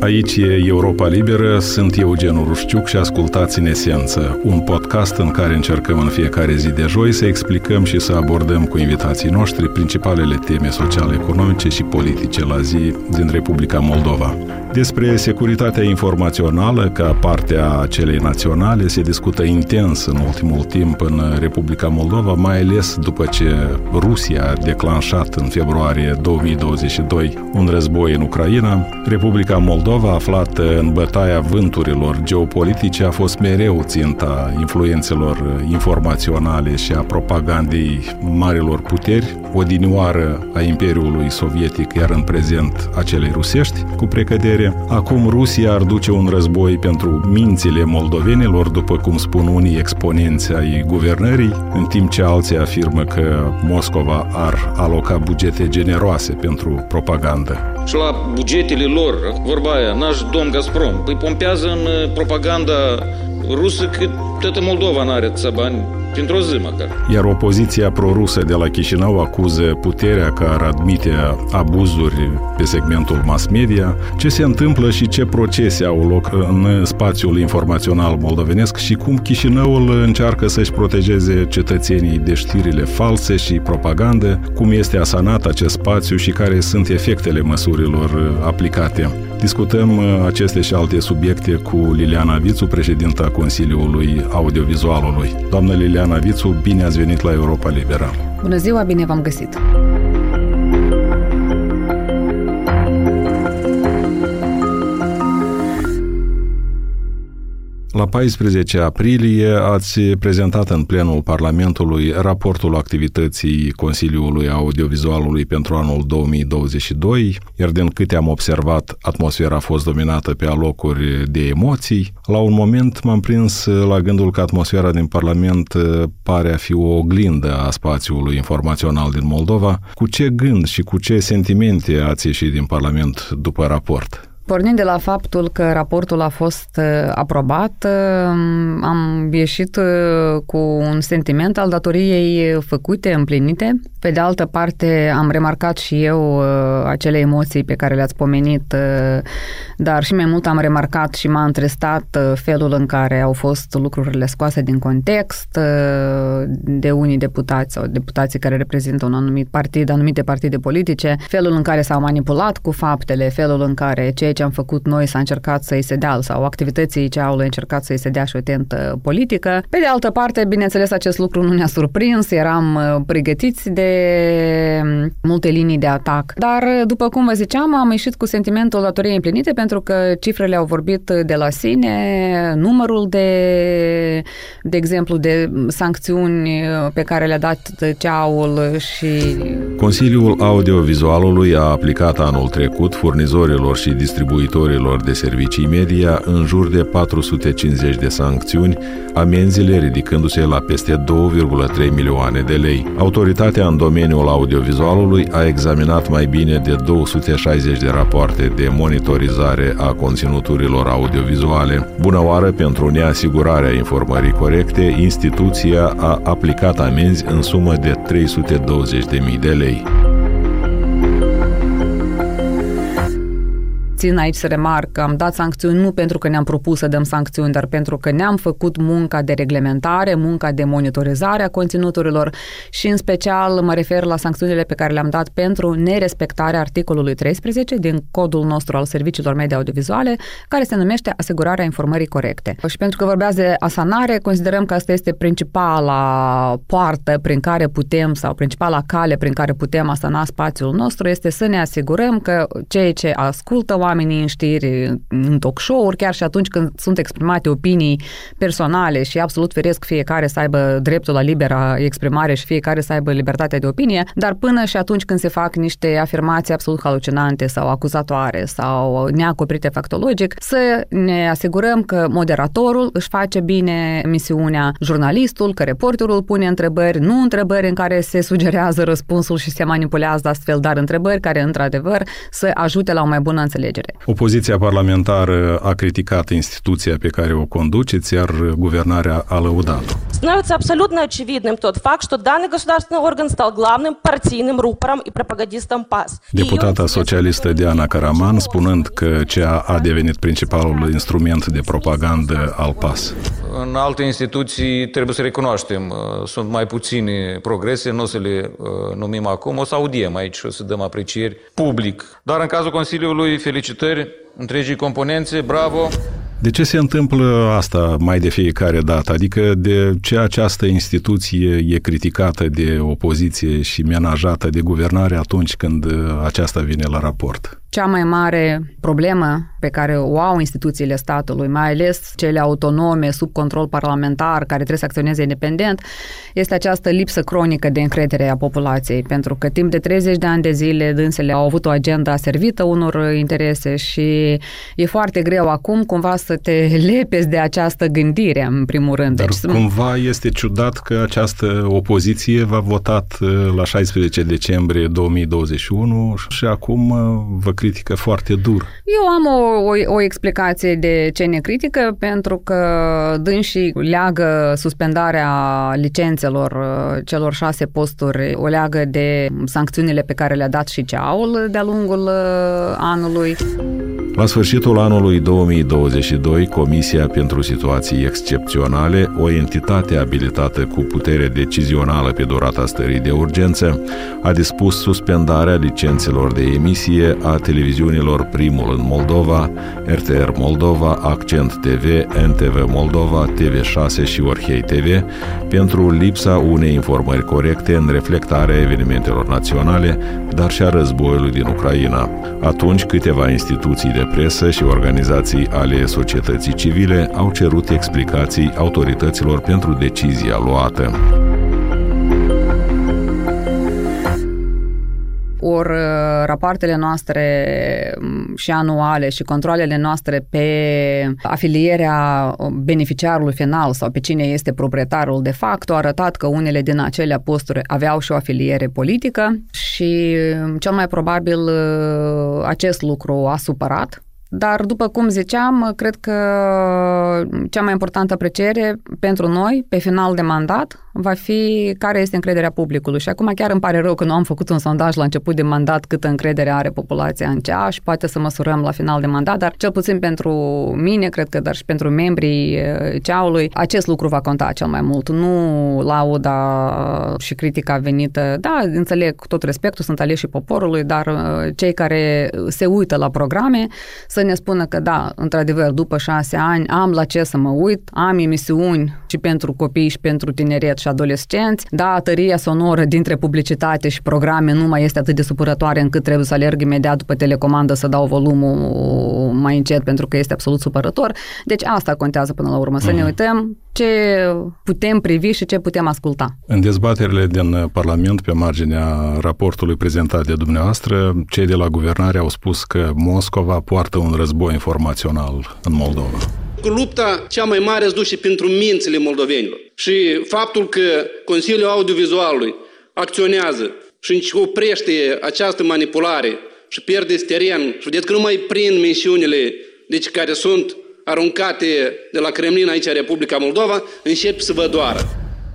Aici e Europa Liberă, sunt Eugen Rușciuc și ascultați în esență, un podcast în care încercăm în fiecare zi de joi să explicăm și să abordăm cu invitații noștri principalele teme sociale, economice și politice la zi din Republica Moldova. Despre securitatea informațională ca parte a celei naționale se discută intens în ultimul timp în Republica Moldova, mai ales după ce Rusia a declanșat în februarie 2022 un război în Ucraina. Republica Moldova, aflată în bătaia vânturilor geopolitice, a fost mereu ținta influențelor informaționale și a propagandei marilor puteri, odinioară a Imperiului Sovietic, iar în prezent a celei rusești, cu precădere putere. Acum Rusia ar duce un război pentru mințile moldovenilor, după cum spun unii exponenți ai guvernării, în timp ce alții afirmă că Moscova ar aloca bugete generoase pentru propagandă. Și la bugetele lor, vorba aia, naș domn Gazprom, păi pompează în propaganda rusă că toată Moldova n-are atâția bani Într-o zi măcar. Iar opoziția prorusă de la Chișinău acuză puterea că ar admite abuzuri pe segmentul mass media. Ce se întâmplă și ce procese au loc în spațiul informațional moldovenesc și cum Chișinăul încearcă să-și protejeze cetățenii de știrile false și propagandă, cum este asanat acest spațiu și care sunt efectele măsurilor aplicate. Discutăm aceste și alte subiecte cu Liliana Vițu, președinta Consiliului Audiovizualului. Doamnă Liliana Iuliana Vițu, bine ați venit la Europa Liberă! Bună ziua, bine v-am găsit! La 14 aprilie ați prezentat în plenul Parlamentului raportul activității Consiliului Audiovizualului pentru anul 2022, iar din câte am observat, atmosfera a fost dominată pe alocuri de emoții. La un moment m-am prins la gândul că atmosfera din Parlament pare a fi o oglindă a spațiului informațional din Moldova. Cu ce gând și cu ce sentimente ați ieșit din Parlament după raport? Pornind de la faptul că raportul a fost uh, aprobat, uh, am ieșit uh, cu un sentiment al datoriei făcute, împlinite. Pe de altă parte, am remarcat și eu acele emoții pe care le-ați pomenit, dar și mai mult am remarcat și m-a întrestat felul în care au fost lucrurile scoase din context de unii deputați sau deputații care reprezintă un anumit partid, anumite partide politice, felul în care s-au manipulat cu faptele, felul în care ceea ce am făcut noi s-a încercat să-i se dea sau activității ce au încercat să-i se dea și o tentă politică. Pe de altă parte, bineînțeles, acest lucru nu ne-a surprins, eram uh, pregătiți de um, multe linii de atac. Dar, uh, după cum vă ziceam, am ieșit cu sentimentul datoriei împlinite pentru că cifrele au vorbit de la sine, numărul de, de exemplu, de sancțiuni uh, pe care le-a dat ceaul și... Consiliul Audiovizualului a aplicat anul trecut furnizorilor și distribuitorilor distribuitorilor de servicii media în jur de 450 de sancțiuni, amenziile ridicându-se la peste 2,3 milioane de lei. Autoritatea în domeniul audiovizualului a examinat mai bine de 260 de rapoarte de monitorizare a conținuturilor audiovizuale. Bună oară pentru neasigurarea informării corecte, instituția a aplicat amenzi în sumă de 320.000 de lei. Țin aici să remarc că am dat sancțiuni nu pentru că ne-am propus să dăm sancțiuni, dar pentru că ne-am făcut munca de reglementare, munca de monitorizare a conținuturilor și în special mă refer la sancțiunile pe care le-am dat pentru nerespectarea articolului 13 din codul nostru al serviciilor media audiovizuale, care se numește asigurarea informării corecte. Și pentru că vorbează de asanare, considerăm că asta este principala poartă prin care putem sau principala cale prin care putem asana spațiul nostru este să ne asigurăm că cei ce ascultă oamenii în știri, în talk show-uri, chiar și atunci când sunt exprimate opinii personale și absolut feresc fiecare să aibă dreptul la libera exprimare și fiecare să aibă libertatea de opinie, dar până și atunci când se fac niște afirmații absolut halucinante sau acuzatoare sau neacoperite factologic, să ne asigurăm că moderatorul își face bine misiunea, jurnalistul, că reporterul pune întrebări, nu întrebări în care se sugerează răspunsul și se manipulează astfel, dar întrebări care, într-adevăr, să ajute la o mai bună înțelegere alegere. Opoziția parlamentară a criticat instituția pe care o conduceți, iar guvernarea a lăudat-o. становится абсолютно очевидным тот факт, что данный государственный орган стал главным партийным рупором и пропагандистом ПАС. Deputata socialistă Diana Caraman spunând că CEA a devenit principalul instrument de propagandă al PAS. În alte instituții trebuie să recunoaștem, uh, sunt mai puține progrese, nu o să le uh, numim acum, o să audiem aici și o să dăm aprecieri public. Dar în cazul Consiliului, felicitări întregii componențe, bravo! De ce se întâmplă asta mai de fiecare dată? Adică de ce această instituție e criticată de opoziție și menajată de guvernare atunci când aceasta vine la raport? Cea mai mare problemă pe care o au instituțiile statului, mai ales cele autonome, sub control parlamentar, care trebuie să acționeze independent, este această lipsă cronică de încredere a populației, pentru că timp de 30 de ani de zile dânsele au avut o agenda servită unor interese și e foarte greu acum cumva să te lepezi de această gândire, în primul rând. Dar deci, cumva este ciudat că această opoziție va votat uh, la 16 decembrie 2021 și acum uh, vă critică foarte dur. Eu am o, o, o explicație de ce ne critică, pentru că dânsii leagă suspendarea licențelor uh, celor șase posturi, o leagă de sancțiunile pe care le-a dat și ceaul de-a lungul anului. La sfârșitul anului 2022, Comisia pentru Situații Excepționale, o entitate abilitată cu putere decizională pe durata stării de urgență, a dispus suspendarea licențelor de emisie a televiziunilor Primul în Moldova, RTR Moldova, Accent TV, NTV Moldova, TV6 și Orhei TV pentru lipsa unei informări corecte în reflectarea evenimentelor naționale, dar și a războiului din Ucraina. Atunci, câteva instituții de presă și organizații ale societății civile au cerut explicații autorităților pentru decizia luată. Ori uh, rapoartele noastre mm, și anuale și controlele noastre pe afilierea beneficiarului final sau pe cine este proprietarul de fapt au arătat că unele din acele posturi aveau și o afiliere politică și mm, cel mai probabil uh, acest lucru a supărat dar, după cum ziceam, cred că cea mai importantă apreciere pentru noi, pe final de mandat, va fi care este încrederea publicului. Și acum chiar îmi pare rău că nu am făcut un sondaj la început de mandat câtă încredere are populația în ceaș și poate să măsurăm la final de mandat, dar cel puțin pentru mine, cred că, dar și pentru membrii eh, ceaului, acest lucru va conta cel mai mult. Nu lauda și critica venită, da, înțeleg cu tot respectul, sunt aleși poporului, dar eh, cei care se uită la programe să ne spună că da, într-adevăr, după șase ani am la ce să mă uit, am emisiuni și pentru copii și pentru tineret și adolescenți. Da, tăria sonoră dintre publicitate și programe nu mai este atât de supărătoare încât trebuie să alerg imediat după telecomandă să dau volumul mai încet pentru că este absolut supărător. Deci asta contează până la urmă, să mm. ne mhm. uităm ce putem privi și ce putem asculta. În dezbaterile din Parlament pe marginea raportului prezentat de dumneavoastră, cei de la guvernare au spus că Moscova poartă un război informațional în Moldova. Cu lupta cea mai mare se duce pentru mințile moldovenilor. Și faptul că Consiliul Audiovizualului acționează și oprește această manipulare și pierde teren și vedeți că nu mai prind mențiunile deci care sunt aruncate de la Kremlin aici, Republica Moldova, încep să vă doară.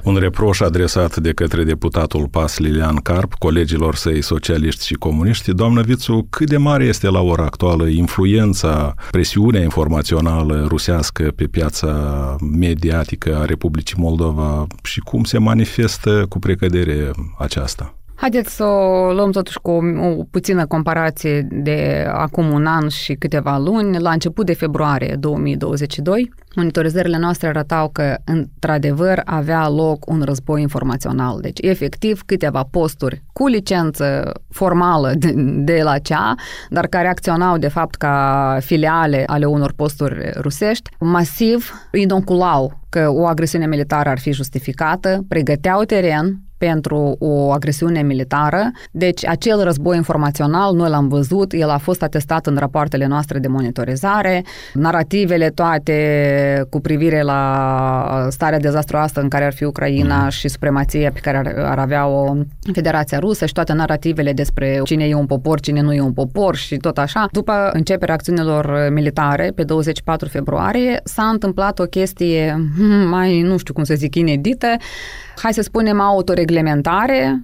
Un reproș adresat de către deputatul PAS Lilian Carp, colegilor săi socialiști și comuniști. Doamnă Vițu, cât de mare este la ora actuală influența, presiunea informațională rusească pe piața mediatică a Republicii Moldova și cum se manifestă cu precădere aceasta? Haideți să o luăm totuși cu o, o puțină comparație de acum un an și câteva luni. La început de februarie 2022, monitorizările noastre arătau că, într-adevăr, avea loc un război informațional. Deci, efectiv, câteva posturi cu licență formală de, de la cea, dar care acționau, de fapt, ca filiale ale unor posturi rusești, masiv inoculau că o agresiune militară ar fi justificată, pregăteau teren pentru o agresiune militară. Deci acel război informațional, noi l-am văzut, el a fost atestat în rapoartele noastre de monitorizare, narativele toate cu privire la starea dezastroasă în care ar fi Ucraina mm. și supremația pe care ar, ar avea-o Federația Rusă și toate narativele despre cine e un popor, cine nu e un popor și tot așa. După începerea acțiunilor militare, pe 24 februarie, s-a întâmplat o chestie hmm, mai, nu știu cum să zic, inedită, hai să spunem autoreglementare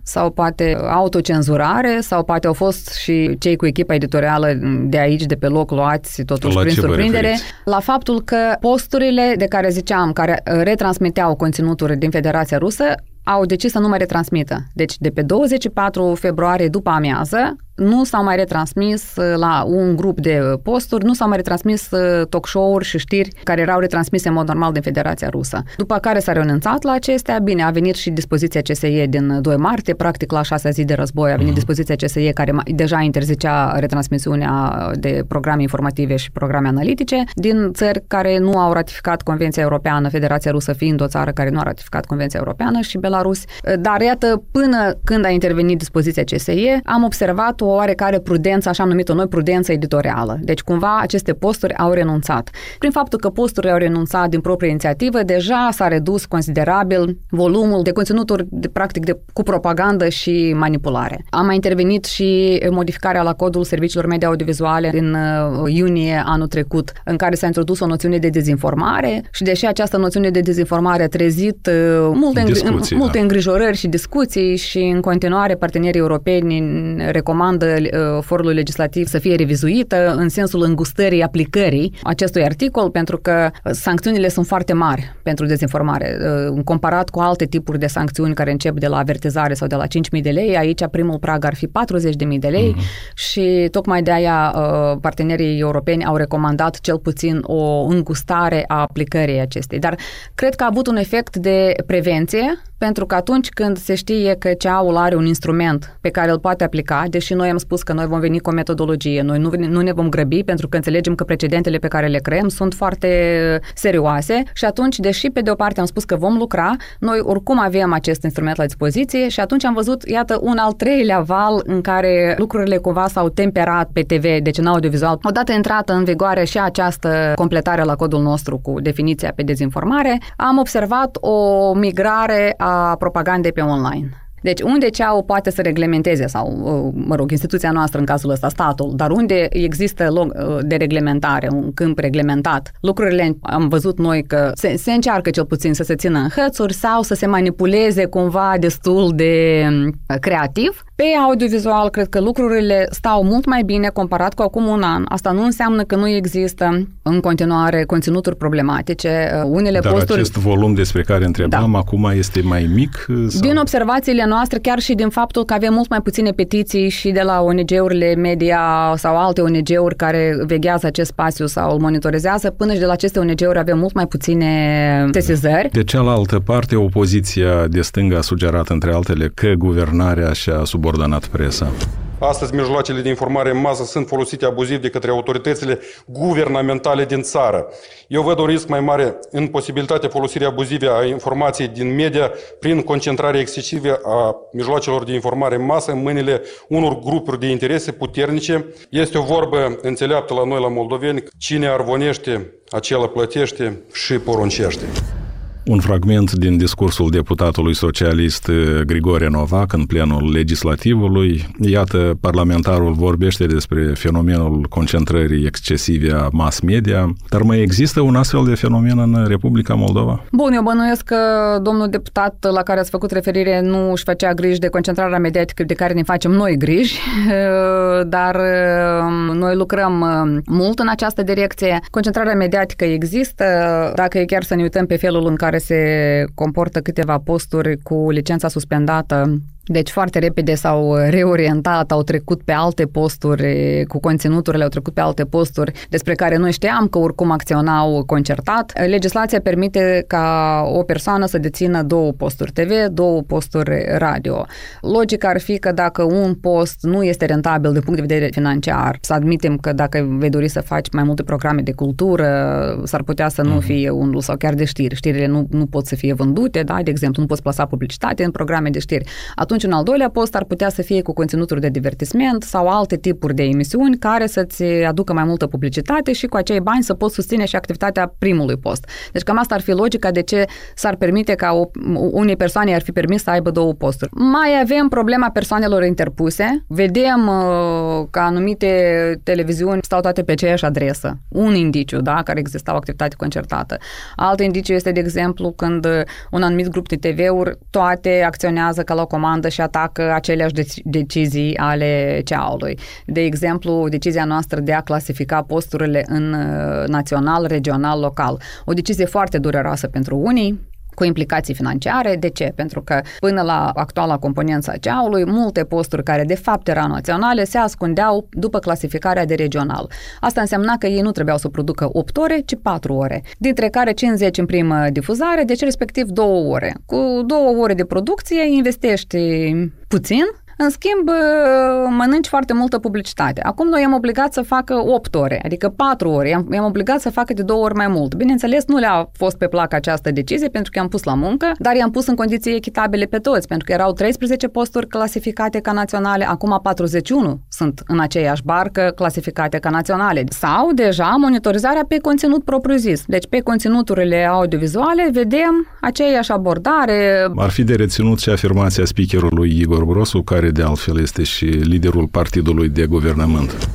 sau poate autocenzurare sau poate au fost și cei cu echipa editorială de aici, de pe loc, luați totuși la prin surprindere, la faptul că posturile de care ziceam, care retransmiteau conținuturi din Federația Rusă, au decis să nu mai retransmită. Deci, de pe 24 februarie după amiază, nu s-au mai retransmis uh, la un grup de uh, posturi, nu s-au mai retransmis uh, talk show-uri și știri care erau retransmise în mod normal din Federația Rusă. După care s-a renunțat la acestea, bine, a venit și dispoziția CSE din 2 martie, practic la șasea zi de război a venit uh-huh. dispoziția CSE care deja interzicea retransmisiunea de programe informative și programe analitice din țări care nu au ratificat Convenția Europeană, Federația Rusă fiind o țară care nu a ratificat Convenția Europeană și Belarus. Dar iată, până când a intervenit dispoziția CSE, am observat o oarecare prudență, așa am numit-o noi, prudență editorială. Deci cumva aceste posturi au renunțat. Prin faptul că posturile au renunțat din proprie inițiativă, deja s-a redus considerabil volumul de conținuturi de, practic de, cu propagandă și manipulare. Am mai intervenit și modificarea la codul serviciilor media audiovizuale din uh, iunie anul trecut, în care s-a introdus o noțiune de dezinformare și deși această noțiune de dezinformare a trezit uh, multe, discuții, multe da. îngrijorări și discuții și în continuare partenerii europeni recomandă recomandă uh, forului legislativ să fie revizuită în sensul îngustării aplicării acestui articol, pentru că uh, sancțiunile sunt foarte mari pentru dezinformare. Uh, comparat cu alte tipuri de sancțiuni care încep de la avertizare sau de la 5.000 de lei, aici primul prag ar fi 40.000 de lei uh-huh. și tocmai de aia partenerii europeni au recomandat cel puțin o îngustare a aplicării acestei. Dar cred că a avut un efect de prevenție pentru că atunci când se știe că ceaul are un instrument pe care îl poate aplica, deși noi am spus că noi vom veni cu o metodologie, noi nu, nu ne vom grăbi pentru că înțelegem că precedentele pe care le creăm sunt foarte serioase și atunci, deși pe de o parte am spus că vom lucra, noi oricum avem acest instrument la dispoziție și atunci am văzut, iată, un al treilea val în care lucrurile cumva s-au temperat pe TV, deci în audiovizual. Odată intrată în vigoare și această completare la codul nostru cu definiția pe dezinformare, am observat o migrare a a propagandei pe online. Deci unde CEAU poate să reglementeze sau, uh, mă rog, instituția noastră în cazul ăsta, statul, dar unde există loc uh, de reglementare, un câmp reglementat, lucrurile am văzut noi că se, se încearcă cel puțin să se țină în hățuri sau să se manipuleze cumva destul de um, creativ pe audiovizual, cred că lucrurile stau mult mai bine comparat cu acum un an. Asta nu înseamnă că nu există în continuare conținuturi problematice. Uh, unele Dar posturi... acest volum despre care întrebam da. acum este mai mic? Uh, sau? Din observațiile noastre, chiar și din faptul că avem mult mai puține petiții și de la ONG-urile media sau alte ONG-uri care veghează acest spațiu sau îl monitorizează, până și de la aceste ONG-uri avem mult mai puține sesizări. De cealaltă parte, opoziția de stânga a sugerat, între altele, că guvernarea și-a sub subordonat presa. Astăzi, mijloacele de informare în masă sunt folosite abuziv de către autoritățile guvernamentale din țară. Eu văd un risc mai mare în posibilitatea folosirii abuzive a informației din media prin concentrarea excesivă a mijloacelor de informare în masă în mâinile unor grupuri de interese puternice. Este o vorbă înțeleaptă la noi, la moldoveni, cine arvonește, acela plătește și poruncește. Un fragment din discursul deputatului socialist eh, Grigore Novac în plenul legislativului. Iată, parlamentarul vorbește despre fenomenul concentrării excesive a mass media, dar mai există un astfel de fenomen în Republica Moldova? Bun, eu bănuiesc că domnul deputat la care ați făcut referire nu își făcea griji de concentrarea mediatică de care ne facem noi griji, dar eh, noi lucrăm eh, mult în această direcție. Concentrarea mediatică există, dacă e chiar să ne uităm pe felul în care se comportă câteva posturi cu licența suspendată Deci foarte repede s-au reorientat, au trecut pe alte posturi, cu conținuturile au trecut pe alte posturi despre care noi știam că oricum acționau concertat. Legislația permite ca o persoană să dețină două posturi TV, două posturi radio. Logica ar fi că dacă un post nu este rentabil din punct de vedere financiar, să admitem că dacă vei dori să faci mai multe programe de cultură, s-ar putea să nu uh-huh. fie unul sau chiar de știri. Știrile nu, nu pot să fie vândute, da? de exemplu, nu poți plasa publicitate în programe de știri. Atunci, un al doilea post ar putea să fie cu conținuturi de divertisment sau alte tipuri de emisiuni care să-ți aducă mai multă publicitate și cu acei bani să poți susține și activitatea primului post. Deci cam asta ar fi logica de ce s-ar permite ca o, unei persoane ar fi permis să aibă două posturi. Mai avem problema persoanelor interpuse. Vedem uh, că anumite televiziuni stau toate pe aceeași adresă. Un indiciu, da, care exista o activitate concertată. Alt indiciu este, de exemplu, când un anumit grup de TV-uri toate acționează ca la o comandă și atacă aceleași deci- decizii ale CEAU-ului. De exemplu, decizia noastră de a clasifica posturile în uh, național, regional, local. O decizie foarte dureroasă pentru unii, cu implicații financiare. De ce? Pentru că până la actuala componență a ceaului, multe posturi care de fapt erau naționale se ascundeau după clasificarea de regional. Asta însemna că ei nu trebuiau să producă 8 ore, ci 4 ore, dintre care 50 în primă difuzare, deci respectiv 2 ore. Cu 2 ore de producție investești puțin în schimb, mănânci foarte multă publicitate. Acum noi am obligat să facă 8 ore, adică 4 ore. I-am, i-am obligat să facă de două ori mai mult. Bineînțeles, nu le-a fost pe plac această decizie pentru că i-am pus la muncă, dar i-am pus în condiții echitabile pe toți, pentru că erau 13 posturi clasificate ca naționale, acum 41 sunt în aceeași barcă clasificate ca naționale. Sau deja monitorizarea pe conținut propriu-zis. Deci pe conținuturile audiovizuale vedem aceeași abordare. Ar fi de reținut și afirmația speakerului Igor Brosu, care care de altfel este și liderul partidului de guvernământ.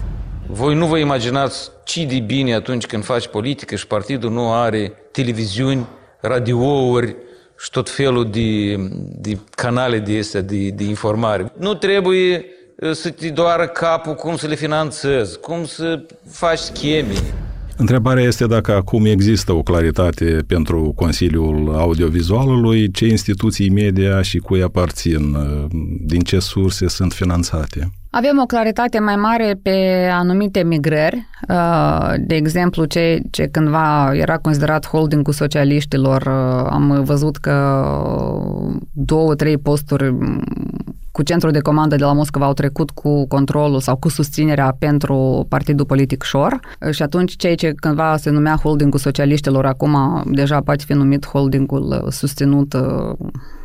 Voi nu vă imaginați ce de bine atunci când faci politică și partidul nu are televiziuni, radiouri și tot felul de, de canale de astea de, de informare. Nu trebuie uh, să te doară capul cum să le finanțezi, cum să faci scheme. Întrebarea este dacă acum există o claritate pentru Consiliul Audiovizualului, ce instituții media și cui aparțin, din ce surse sunt finanțate. Avem o claritate mai mare pe anumite migrări, de exemplu, ce, ce cândva era considerat holdingul socialiștilor, am văzut că două, trei posturi cu centrul de comandă de la Moscova au trecut cu controlul sau cu susținerea pentru partidul politic Șor. Și atunci ceea ce cândva se numea holdingul socialiștilor, acum deja poate fi numit holdingul susținut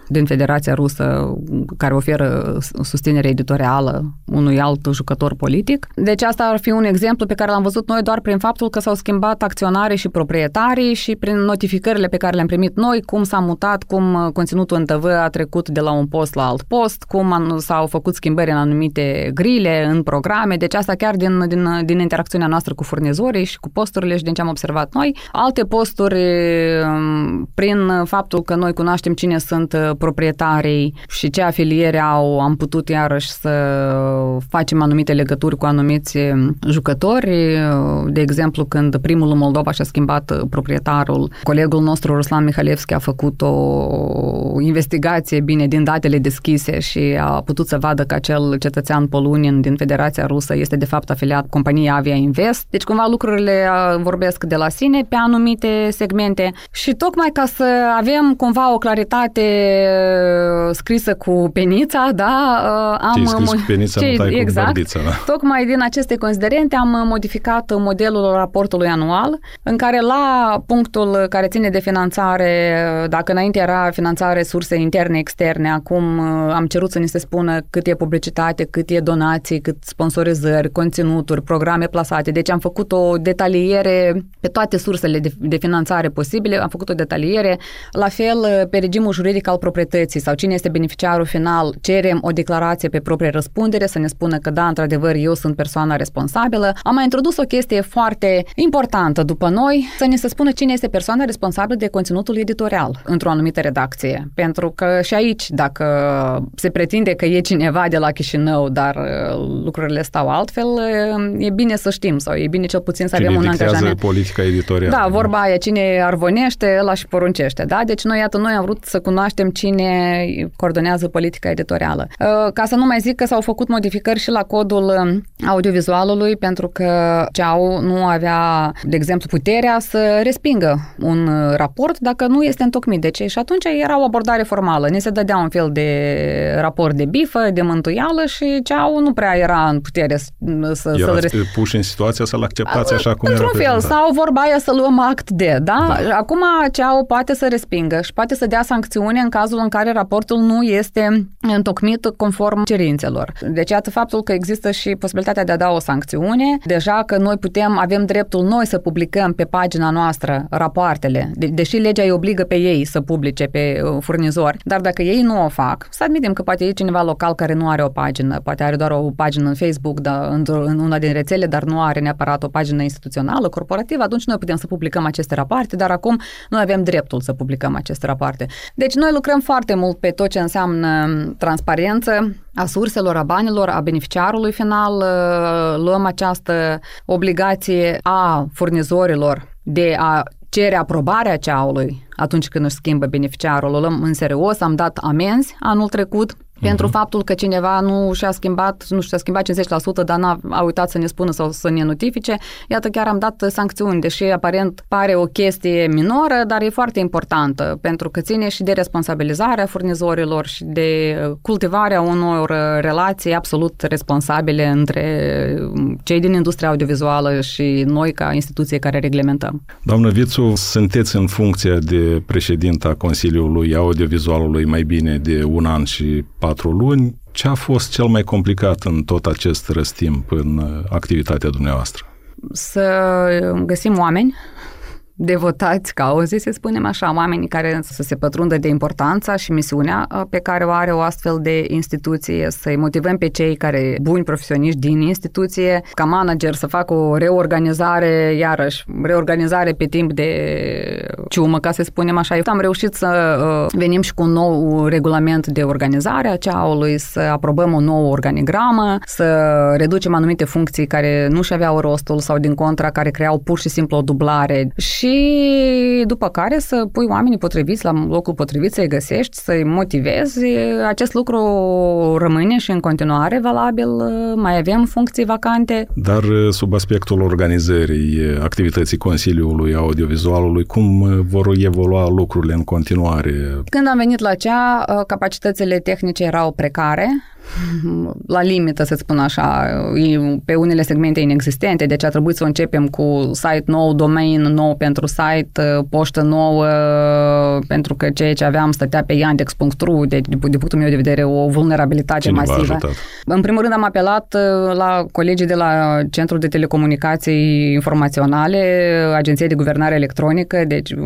din Federația Rusă care oferă susținere editorială unui alt jucător politic. Deci asta ar fi un exemplu pe care l-am văzut noi doar prin faptul că s-au schimbat acționarii și proprietarii și prin notificările pe care le-am primit noi, cum s-a mutat, cum conținutul în TV a trecut de la un post la alt post, cum s-au făcut schimbări în anumite grile, în programe, deci asta chiar din, din, din interacțiunea noastră cu furnizorii și cu posturile și din ce am observat noi. Alte posturi, prin faptul că noi cunoaștem cine sunt proprietarii și ce afiliere au, am putut iarăși să facem anumite legături cu anumiți jucători. De exemplu, când primul Moldova și-a schimbat proprietarul, colegul nostru Ruslan Mihalevski a făcut o investigație bine din datele deschise și a putut să vadă că acel cetățean polunin din Federația Rusă este de fapt afiliat companiei Avia Invest. Deci cumva lucrurile vorbesc de la sine pe anumite segmente și tocmai ca să avem cumva o claritate scrisă cu penița, da? Am Ce scris cu penița, ce, nu exact, cu bărdița, da? Tocmai din aceste considerente am modificat modelul raportului anual, în care la punctul care ține de finanțare, dacă înainte era finanțare surse interne, externe, acum am cerut să ni se spună cât e publicitate, cât e donații, cât sponsorizări, conținuturi, programe plasate. Deci am făcut o detaliere pe toate sursele de, de finanțare posibile, am făcut o detaliere, la fel pe regimul juridic al proprietății proprietății sau cine este beneficiarul final, cerem o declarație pe proprie răspundere să ne spună că da, într-adevăr, eu sunt persoana responsabilă. Am mai introdus o chestie foarte importantă după noi, să ne se spună cine este persoana responsabilă de conținutul editorial într-o anumită redacție. Pentru că și aici, dacă se pretinde că e cineva de la Chișinău, dar uh, lucrurile stau altfel, uh, e bine să știm sau e bine cel puțin să cine avem un angajament. politica editorială. Da, vorba aia, cine arvonește, ăla și poruncește. Da? Deci noi, iată, noi am vrut să cunoaștem cine coordonează politica editorială. Uh, ca să nu mai zic că s-au făcut modificări și la codul um, audiovizualului, pentru că CEAU nu avea, de exemplu, puterea să respingă un raport dacă nu este întocmit. Deci și atunci era o abordare formală. Ne se dădea un fel de raport de bifă, de mântuială și CEAU nu prea era în putere să, să să puși în situația să-l acceptați așa cum Într-un era fel, sau vorba aia să luăm act de, da? da? Acum CEAU poate să respingă și poate să dea sancțiune în cazul în care raportul nu este întocmit conform cerințelor. Deci, iată faptul că există și posibilitatea de a da o sancțiune, deja că noi putem, avem dreptul noi să publicăm pe pagina noastră rapoartele, de- deși legea îi obligă pe ei să publice pe uh, furnizori, dar dacă ei nu o fac, să admitem că poate e cineva local care nu are o pagină, poate are doar o pagină în Facebook, dar în una din rețele, dar nu are neapărat o pagină instituțională, corporativă, atunci noi putem să publicăm aceste rapoarte, dar acum noi avem dreptul să publicăm aceste rapoarte. Deci noi lucrăm foarte mult pe tot ce înseamnă transparență a surselor, a banilor, a beneficiarului final, luăm această obligație a furnizorilor de a cere aprobarea ceaului atunci când își schimbă beneficiarul. O luăm în serios, am dat amenzi anul trecut pentru uh-huh. faptul că cineva nu și-a schimbat, nu și-a schimbat 50%, dar n-a a uitat să ne spună sau să ne notifice. Iată, chiar am dat sancțiuni, deși aparent pare o chestie minoră, dar e foarte importantă, pentru că ține și de responsabilizarea furnizorilor și de cultivarea unor relații absolut responsabile între cei din industria audiovizuală și noi ca instituție care reglementăm. Doamnă Vițu, sunteți în funcție de președinta Consiliului Audiovizualului mai bine de un an și patru luni. Ce a fost cel mai complicat în tot acest răstimp în uh, activitatea dumneavoastră? Să găsim oameni devotați cauze, să spunem așa, oamenii care să se pătrundă de importanța și misiunea uh, pe care o are o astfel de instituție, să-i motivăm pe cei care, buni profesioniști din instituție, ca manager să facă o reorganizare, iarăși, reorganizare pe timp de ciumă, ca să spunem așa. Am reușit să uh, venim și cu un nou regulament de organizare a ceaului, să aprobăm o nouă organigramă, să reducem anumite funcții care nu și aveau rostul sau din contra care creau pur și simplu o dublare și și după care să pui oamenii potriviți la locul potrivit, să-i găsești, să-i motivezi. Acest lucru rămâne și în continuare valabil. Mai avem funcții vacante. Dar sub aspectul organizării activității Consiliului Audiovizualului, cum vor evolua lucrurile în continuare? Când am venit la cea, capacitățile tehnice erau precare, la limită, să spun așa, pe unele segmente inexistente, deci a trebuit să începem cu site nou, domain nou pentru site, poștă nouă, pentru că ceea ce aveam stătea pe yandex.ru, deci din punctul meu de vedere o vulnerabilitate Cine masivă. În primul rând am apelat uh, la colegii de la Centrul de Telecomunicații Informaționale, Agenția de Guvernare Electronică, deci uh,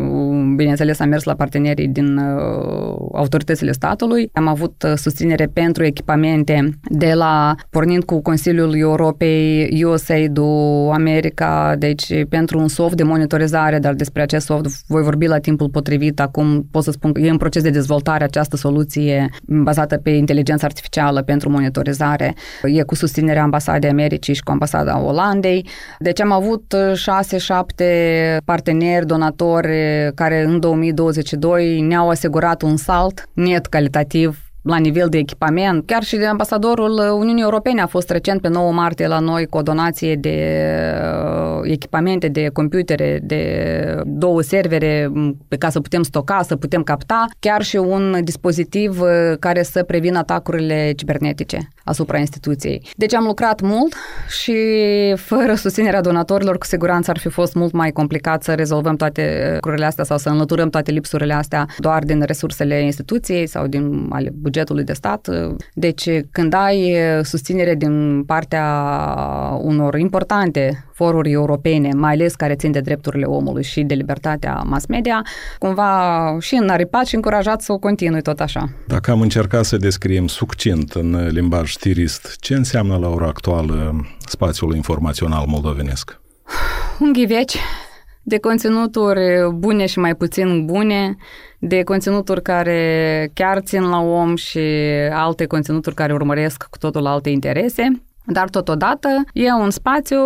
bineînțeles am mers la partenerii din uh, autoritățile statului. Am avut susținere pentru echipament instrumente de la, pornind cu Consiliul Europei, USAID-ul, America, deci pentru un soft de monitorizare, dar despre acest soft voi vorbi la timpul potrivit. Acum pot să spun că e în proces de dezvoltare această soluție bazată pe inteligență artificială pentru monitorizare. E cu susținerea Ambasadei Americii și cu Ambasada Olandei. Deci am avut 6-7 parteneri, donatori care în 2022 ne-au asigurat un salt net calitativ la nivel de echipament. Chiar și de ambasadorul Uniunii Europene a fost recent pe 9 martie la noi cu o donație de uh, echipamente, de computere, de două servere pe ca să putem stoca, să putem capta, chiar și un dispozitiv uh, care să prevină atacurile cibernetice asupra instituției. Deci am lucrat mult și fără susținerea donatorilor, cu siguranță ar fi fost mult mai complicat să rezolvăm toate lucrurile astea sau să înlăturăm toate lipsurile astea doar din resursele instituției sau din ale bugetului de stat. Deci când ai susținere din partea unor importante foruri europene, mai ales care țin de drepturile omului și de libertatea mass media, cumva și înaripat și încurajat să o continui tot așa. Dacă am încercat să descriem succint în limbaj știrist, ce înseamnă la ora actuală spațiul informațional moldovenesc? Un ghiveci de conținuturi bune și mai puțin bune, de conținuturi care chiar țin la om și alte conținuturi care urmăresc cu totul alte interese. Dar totodată e un spațiu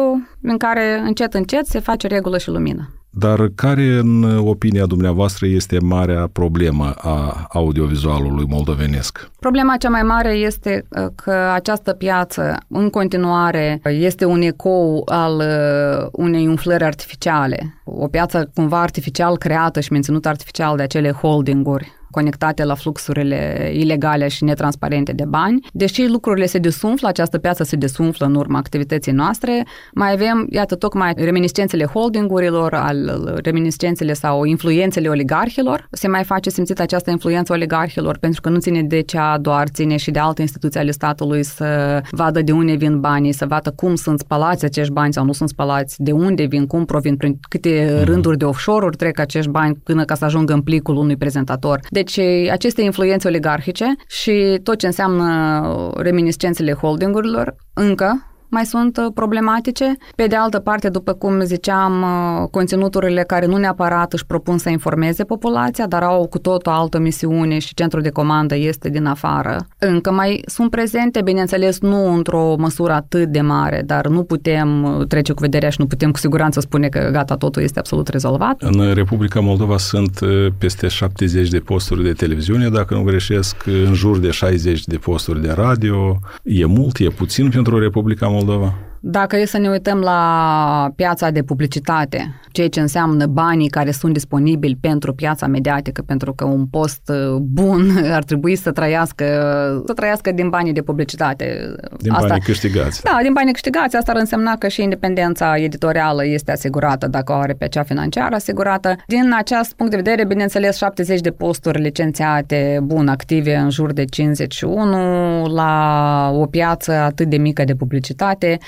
în care încet încet se face regulă și lumină. Dar care, în opinia dumneavoastră, este marea problemă a audiovizualului moldovenesc? Problema cea mai mare este uh, că această piață, în continuare, este un ecou al uh, unei umflări artificiale. O piață cumva artificial creată și menținută artificial de acele holdinguri conectate la fluxurile ilegale și netransparente de bani. Deși lucrurile se desumflă, această piață se desumflă în urma activității noastre, mai avem, iată, tocmai reminiscențele holdingurilor, al reminiscențele sau influențele oligarhilor. Se mai face simțit această influență oligarhilor pentru că nu ține de cea doar, ține și de alte instituții ale statului să vadă de unde vin banii, să vadă cum sunt spălați acești bani sau nu sunt spălați, de unde vin, cum provin, prin câte mhm. rânduri de offshore-uri trec acești bani până ca să ajungă în plicul unui prezentator. Deci aceste influențe oligarhice și tot ce înseamnă reminiscențele holdingurilor încă mai sunt uh, problematice. Pe de altă parte, după cum ziceam, uh, conținuturile care nu neapărat își propun să informeze populația, dar au cu tot o altă misiune și centrul de comandă este din afară. Încă mai sunt prezente, bineînțeles, nu într-o măsură atât de mare, dar nu putem uh, trece cu vederea și nu putem cu siguranță spune că gata, totul este absolut rezolvat. În Republica Moldova sunt peste 70 de posturi de televiziune, dacă nu greșesc, în jur de 60 de posturi de radio. E mult, e puțin pentru Republica Moldova Moldova? Dacă e să ne uităm la piața de publicitate, ceea ce înseamnă banii care sunt disponibili pentru piața mediatică, pentru că un post uh, bun ar trebui să trăiască, să trăiască din banii de publicitate. Din Asta, banii câștigați. Da, din banii câștigați. Asta ar însemna că și independența editorială este asigurată dacă o are pe cea financiară asigurată. Din acest punct de vedere, bineînțeles, 70 de posturi licențiate, bun, active în jur de 51, la o piață atât de mică de publicitate,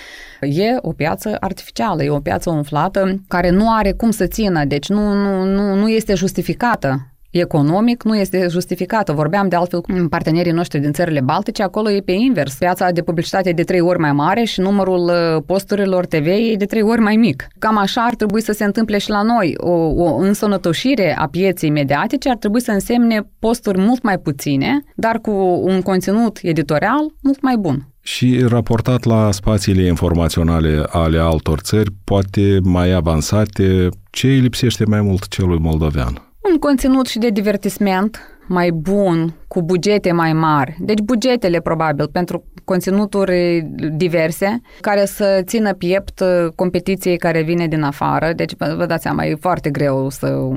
e o piață artificială, e o piață umflată care nu are cum să țină, deci nu, nu, nu, nu este justificată economic nu este justificată. Vorbeam de altfel cu partenerii noștri din țările Baltice, acolo e pe invers. Piața de publicitate e de trei ori mai mare și numărul uh, posturilor TV e de trei ori mai mic. Cam așa ar trebui să se întâmple și la noi. O, o însănătoșire a pieței mediatice ar trebui să însemne posturi mult mai puține, dar cu un conținut editorial mult mai bun și raportat la spațiile informaționale ale altor țări, poate mai avansate, ce îi lipsește mai mult celui moldovean? Un conținut și de divertisment mai bun, cu bugete mai mari. Deci bugetele probabil pentru conținuturi diverse care să țină piept uh, competiției care vine din afară. Deci vă dați seama, e foarte greu să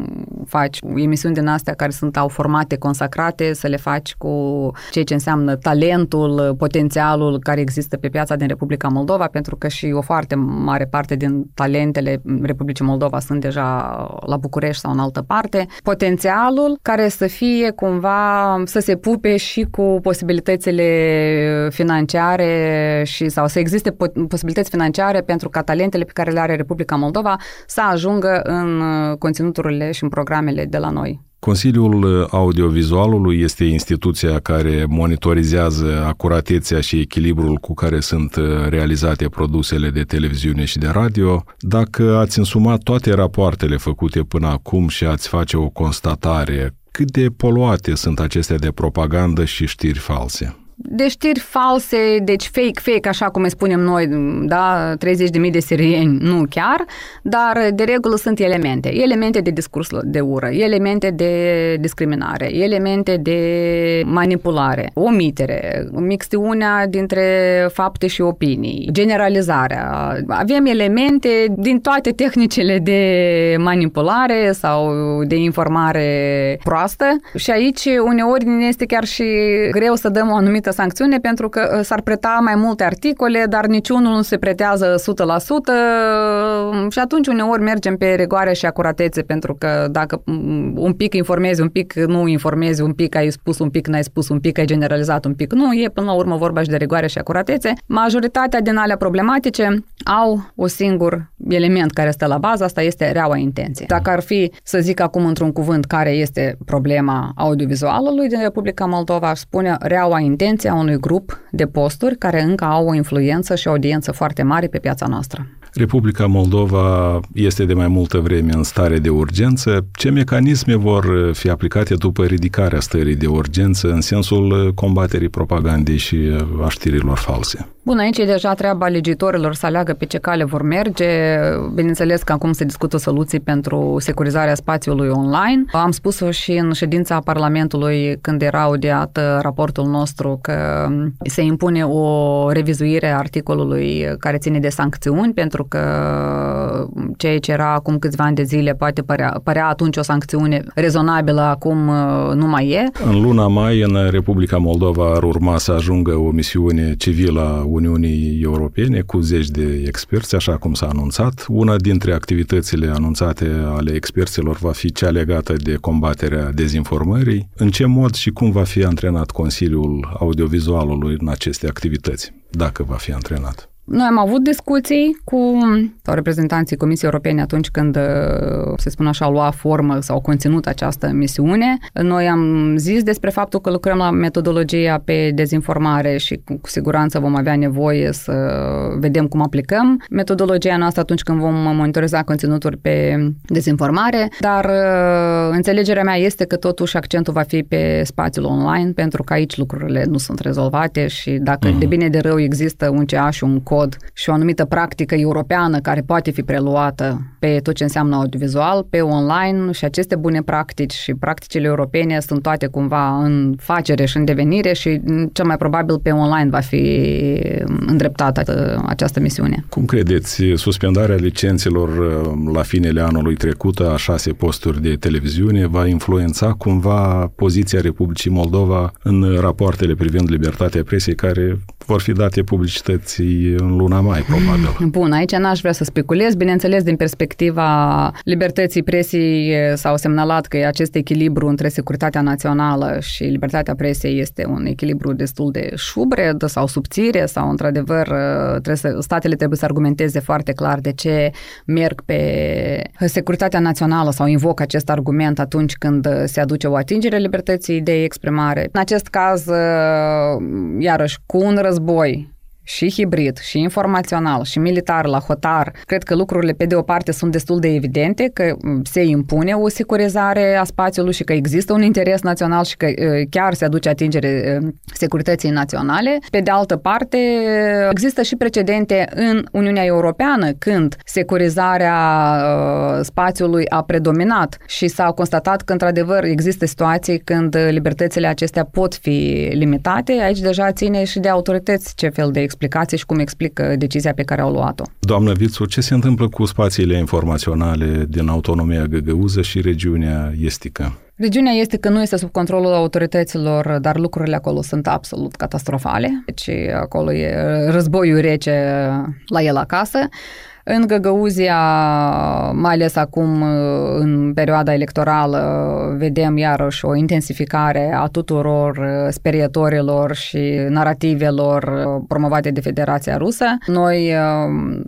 faci emisiuni din astea care sunt au formate consacrate, să le faci cu ceea ce înseamnă talentul, potențialul care există pe piața din Republica Moldova, pentru că și o foarte mare parte din talentele Republicii Moldova sunt deja la București sau în altă parte. Potențialul care să fie cumva să se pupe și cu posibilitățile financiare și sau să existe posibilități financiare pentru ca talentele pe care le are Republica Moldova să ajungă în conținuturile și în programele de la noi. Consiliul Audiovizualului este instituția care monitorizează acuratețea și echilibrul cu care sunt realizate produsele de televiziune și de radio. Dacă ați însumat toate rapoartele făcute până acum și ați face o constatare, cât de poluate sunt acestea de propagandă și știri false? De știri false, deci fake, fake, așa cum îi spunem noi, da, 30.000 de sirieni, nu chiar, dar de regulă sunt elemente. Elemente de discurs de ură, elemente de discriminare, elemente de manipulare, omitere, mixtiunea dintre fapte și opinii, generalizarea. Avem elemente din toate tehnicile de manipulare sau de informare proastă și aici uneori ne este chiar și greu să dăm o anumită sancțiune pentru că uh, s-ar preta mai multe articole, dar niciunul nu se pretează 100% uh, și atunci uneori mergem pe regoare și acuratețe pentru că dacă mm, un pic informezi, un pic nu informezi, un pic ai spus, un pic n-ai spus, un pic ai generalizat, un pic nu, e până la urmă vorba și de regoare și acuratețe. Majoritatea din alea problematice au un singur element care stă la bază, asta este reaua intenție. Dacă ar fi să zic acum într-un cuvânt care este problema audiovizualului din Republica Moldova, aș spune reaua intenție a unui grup de posturi care încă au o influență și o audiență foarte mare pe piața noastră. Republica Moldova este de mai multă vreme în stare de urgență. Ce mecanisme vor fi aplicate după ridicarea stării de urgență în sensul combaterii propagandei și a știrilor false? Bun, aici e deja treaba legitorilor să aleagă pe ce cale vor merge. Bineînțeles că acum se discută soluții pentru securizarea spațiului online. Am spus-o și în ședința Parlamentului când era audiat raportul nostru că se impune o revizuire a articolului care ține de sancțiuni pentru că ceea ce era acum câțiva ani de zile poate părea, părea atunci o sancțiune rezonabilă, acum uh, nu mai e. În luna mai în Republica Moldova ar urma să ajungă o misiune civilă a Uniunii Europene cu zeci de experți, așa cum s-a anunțat. Una dintre activitățile anunțate ale experților va fi cea legată de combaterea dezinformării. În ce mod și cum va fi antrenat Consiliul Audiovizualului în aceste activități, dacă va fi antrenat? Noi am avut discuții cu sau reprezentanții Comisiei Europene atunci când, uh, să spun așa, lua formă sau conținut această misiune. Noi am zis despre faptul că lucrăm la metodologia pe dezinformare și cu siguranță vom avea nevoie să vedem cum aplicăm metodologia noastră atunci când vom monitoriza conținuturi pe dezinformare, dar uh, înțelegerea mea este că totuși accentul va fi pe spațiul online pentru că aici lucrurile nu sunt rezolvate și dacă uh-huh. de bine de rău există un CA și un cod și o anumită practică europeană care poate fi preluată pe tot ce înseamnă audiovizual, pe online și aceste bune practici și practicile europene sunt toate cumva în facere și în devenire și cel mai probabil pe online va fi îndreptată această misiune. Cum credeți, suspendarea licențelor uh, la finele anului trecut a șase posturi de televiziune va influența cumva poziția Republicii Moldova în rapoartele privind libertatea presei care vor fi date publicității în luna mai, probabil. Bun, aici n-aș vrea să speculez. Bineînțeles, din perspectiva libertății presei s-au semnalat că acest echilibru între securitatea națională și libertatea presei este un echilibru destul de șubred sau subțire sau, într-adevăr, trebuie să, statele trebuie să argumenteze foarte clar de ce merg pe securitatea națională sau invoc acest argument atunci când se aduce o atingere libertății de exprimare. În acest caz, iarăși, cu un război și hibrid, și informațional, și militar la hotar, cred că lucrurile pe de o parte sunt destul de evidente, că se impune o securizare a spațiului și că există un interes național și că chiar se aduce atingere securității naționale. Pe de altă parte, există și precedente în Uniunea Europeană când securizarea spațiului a predominat și s-a constatat că într-adevăr există situații când libertățile acestea pot fi limitate. Aici deja ține și de autorități ce fel de explicație și cum explică decizia pe care au luat-o. Doamnă Vițu, ce se întâmplă cu spațiile informaționale din autonomia găgăuză și regiunea estică? Regiunea este că nu este sub controlul autorităților, dar lucrurile acolo sunt absolut catastrofale. Deci acolo e războiul rece la el acasă. În Găgăuzia, mai ales acum în perioada electorală, vedem iarăși o intensificare a tuturor sperietorilor și narativelor promovate de Federația Rusă. Noi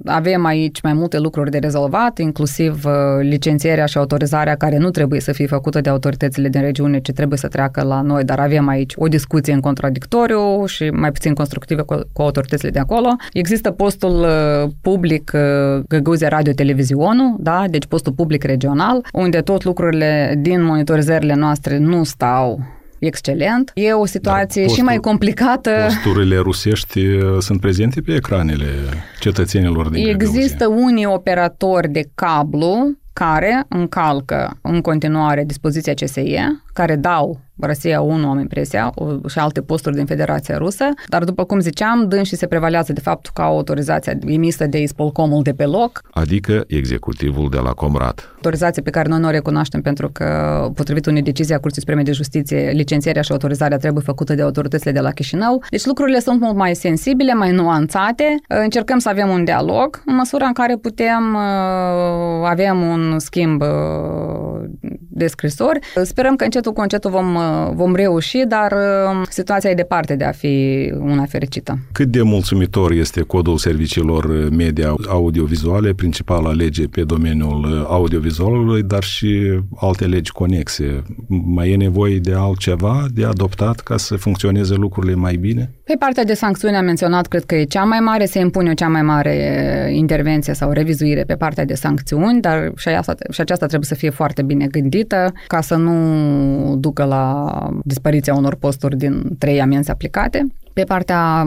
avem aici mai multe lucruri de rezolvat, inclusiv licențierea și autorizarea care nu trebuie să fie făcută de autoritățile din regiune, ci trebuie să treacă la noi, dar avem aici o discuție în contradictoriu și mai puțin constructivă cu, cu autoritățile de acolo. Există postul public Găgăuzia Radio Televizionul, da? deci postul public regional, unde tot lucrurile din monitorizările noastre nu stau excelent. E o situație postul, și mai complicată. Posturile rusești uh, sunt prezente pe ecranele cetățenilor din Există Găgăuzia. unii operatori de cablu care încalcă în continuare dispoziția CSE, care dau Rusia 1, am impresia, și alte posturi din Federația Rusă, dar după cum ziceam, dânsii se prevalează de faptul că au autorizația emisă de Ispolcomul de pe loc. Adică executivul de la Comrat. Autorizație pe care noi nu o recunoaștem pentru că, potrivit unei decizii a Curții Supreme de Justiție, licențierea și autorizarea trebuie făcută de autoritățile de la Chișinău. Deci lucrurile sunt mult mai sensibile, mai nuanțate. Încercăm să avem un dialog în măsura în care putem, uh, avem un schimb uh, de scrisori. Sperăm că încetul cu încetul vom, vom reuși, dar situația e departe de a fi una fericită. Cât de mulțumitor este codul serviciilor media audiovizuale, principala lege pe domeniul audiovizualului, dar și alte legi conexe? Mai e nevoie de altceva de adoptat ca să funcționeze lucrurile mai bine? Pe partea de sancțiuni am menționat, cred că e cea mai mare, se impune o cea mai mare intervenție sau revizuire pe partea de sancțiuni, dar și, asta, și aceasta trebuie să fie foarte bine gândită ca să nu ducă la dispariția unor posturi din trei amenzi aplicate. Pe partea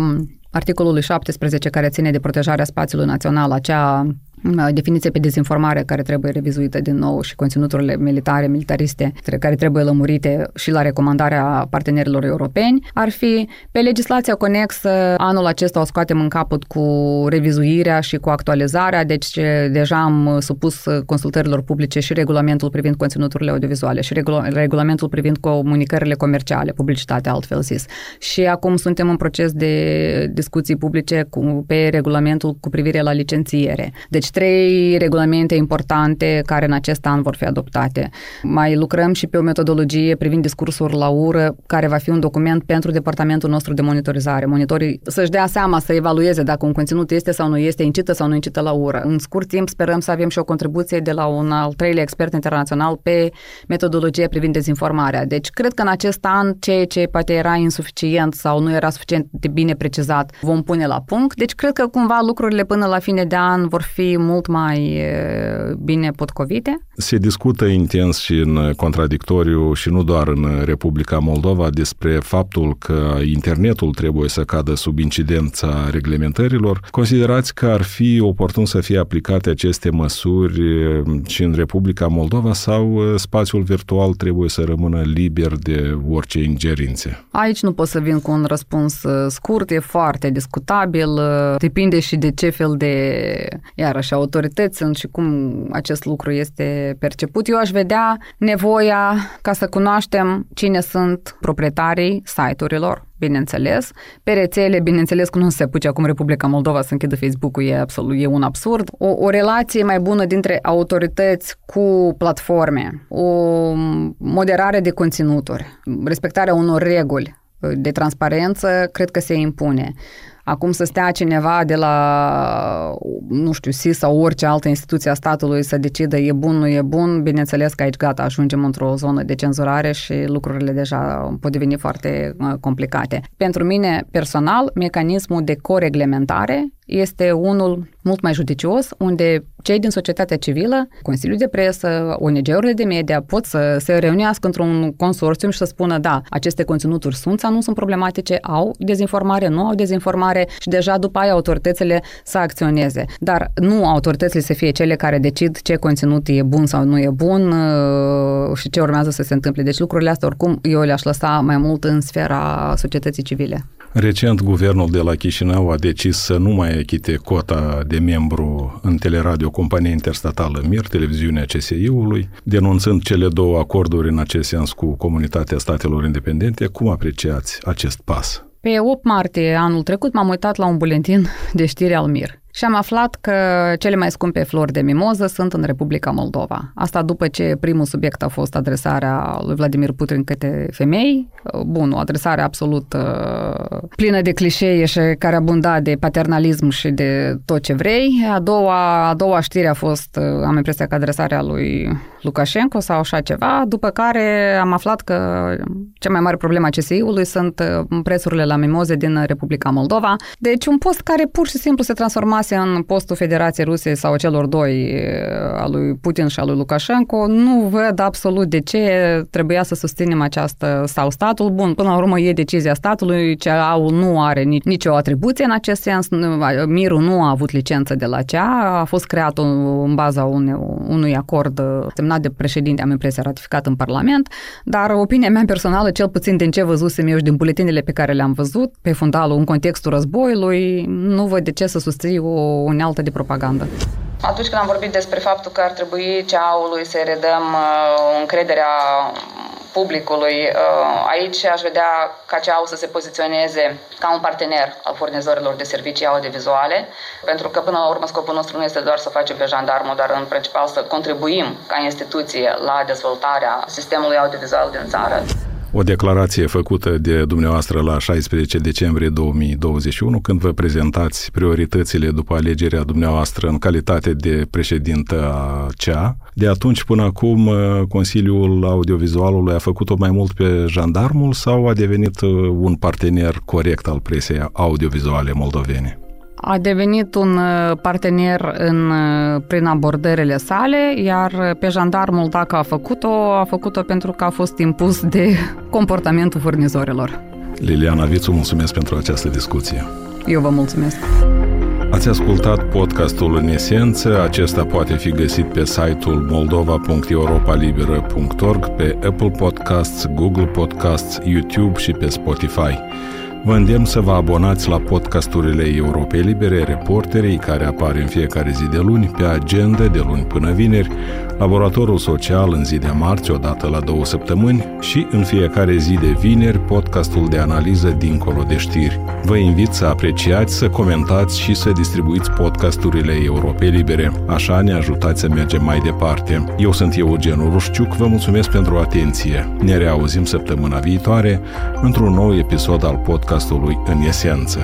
articolului 17 care ține de protejarea spațiului național, acea definiție pe dezinformare care trebuie revizuită din nou și conținuturile militare, militariste, care trebuie lămurite și la recomandarea partenerilor europeni, ar fi pe legislația conexă. Anul acesta o scoatem în capăt cu revizuirea și cu actualizarea, deci deja am supus consultărilor publice și regulamentul privind conținuturile audiovizuale și regulamentul privind comunicările comerciale, publicitatea altfel zis. Și acum suntem în proces de discuții publice cu, pe regulamentul cu privire la licențiere. Deci deci trei regulamente importante care în acest an vor fi adoptate. Mai lucrăm și pe o metodologie privind discursul la ură, care va fi un document pentru departamentul nostru de monitorizare. Monitorii să-și dea seama, să evalueze dacă un conținut este sau nu este, incită sau nu incită la ură. În scurt timp sperăm să avem și o contribuție de la un al treilea expert internațional pe metodologie privind dezinformarea. Deci cred că în acest an ceea ce poate era insuficient sau nu era suficient de bine precizat vom pune la punct. Deci cred că cumva lucrurile până la fine de an vor fi mult mai bine potcovite. Se discută intens și în contradictoriu și nu doar în Republica Moldova despre faptul că internetul trebuie să cadă sub incidența reglementărilor. Considerați că ar fi oportun să fie aplicate aceste măsuri și în Republica Moldova sau spațiul virtual trebuie să rămână liber de orice ingerințe? Aici nu pot să vin cu un răspuns scurt, e foarte discutabil, depinde și de ce fel de, iarăși, și autorități sunt și cum acest lucru este perceput. Eu aș vedea nevoia ca să cunoaștem cine sunt proprietarii site-urilor, bineînțeles. Pe rețele, bineînțeles că nu se apuce acum Republica Moldova să închidă Facebook-ul, e absolut, e un absurd. O, o relație mai bună dintre autorități cu platforme, o moderare de conținuturi, respectarea unor reguli de transparență, cred că se impune. Acum să stea cineva de la, nu știu, SIS sau orice altă instituție a statului să decidă e bun, nu e bun, bineînțeles că aici gata, ajungem într-o zonă de cenzurare și lucrurile deja pot deveni foarte uh, complicate. Pentru mine, personal, mecanismul de coreglementare este unul mult mai judicios, unde cei din societatea civilă, Consiliul de Presă, ONG-urile de media pot să se reunească într-un consorțium și să spună da, aceste conținuturi sunt sau nu sunt problematice, au dezinformare, nu au dezinformare și deja după aia autoritățile să acționeze. Dar nu autoritățile să fie cele care decid ce conținut e bun sau nu e bun uh, și ce urmează să se întâmple. Deci lucrurile astea oricum eu le-aș lăsa mai mult în sfera societății civile. Recent, guvernul de la Chișinău a decis să nu mai echite cota de membru în teleradio companie interstatală MIR, televiziunea CSI-ului, denunțând cele două acorduri în acest sens cu Comunitatea Statelor Independente. Cum apreciați acest pas? Pe 8 martie anul trecut m-am uitat la un buletin de știri al MIR și am aflat că cele mai scumpe flori de mimoză sunt în Republica Moldova. Asta după ce primul subiect a fost adresarea lui Vladimir Putin către femei. Bun, o adresare absolut uh, plină de clișee și care abunda de paternalism și de tot ce vrei. A doua, a doua știre a fost, uh, am impresia că adresarea lui Lukashenko sau așa ceva, după care am aflat că cea mai mare problemă a CSI-ului sunt uh, prețurile la mimoze din Republica Moldova. Deci un post care pur și simplu se transformase rămase în postul Federației Rusiei sau celor doi, al lui Putin și al lui Lukashenko, nu văd absolut de ce trebuia să susținem această sau statul. Bun, până la urmă e decizia statului, CEA-ul nu are nicio atribuție în acest sens, Mirul nu a avut licență de la CEA, a fost creat în baza unei, unui acord semnat de președinte, am impresia, ratificat în Parlament, dar opinia mea personală, cel puțin din ce văzusem eu și din buletinele pe care le-am văzut, pe fundalul în contextul războiului, nu văd de ce să susții o unealtă de propagandă. Atunci când am vorbit despre faptul că ar trebui CEA-ului să redăm uh, încrederea publicului. Uh, aici aș vedea ca CEAU să se poziționeze ca un partener al furnizorilor de servicii audiovizuale, pentru că până la urmă scopul nostru nu este doar să facem pe jandarmul, dar în principal să contribuim ca instituție la dezvoltarea sistemului audiovizual din țară. O declarație făcută de dumneavoastră la 16 decembrie 2021, când vă prezentați prioritățile după alegerea dumneavoastră în calitate de președintă a CEA. De atunci până acum, uh, Consiliul Audiovizualului a făcut-o mai mult pe jandarmul sau a devenit uh, un partener corect al presei audiovizuale moldovene? A devenit un uh, partener în, uh, prin abordările sale, iar pe jandarmul, dacă a făcut-o, a făcut-o pentru că a fost impus de comportamentul furnizorilor. Liliana Vițu, mulțumesc pentru această discuție. Eu vă mulțumesc. Ați ascultat podcastul în esență. Acesta poate fi găsit pe site-ul moldova.europalibera.org, pe Apple Podcasts, Google Podcasts, YouTube și pe Spotify. Vă îndemn să vă abonați la podcasturile Europei Libere, reporterii care apar în fiecare zi de luni, pe agenda de luni până vineri, laboratorul social în zi de marți, odată la două săptămâni și în fiecare zi de vineri, podcastul de analiză dincolo de știri. Vă invit să apreciați, să comentați și să distribuiți podcasturile Europei Libere. Așa ne ajutați să mergem mai departe. Eu sunt Eugen Rușciuc, vă mulțumesc pentru atenție. Ne reauzim săptămâna viitoare într-un nou episod al podcastului În Esență.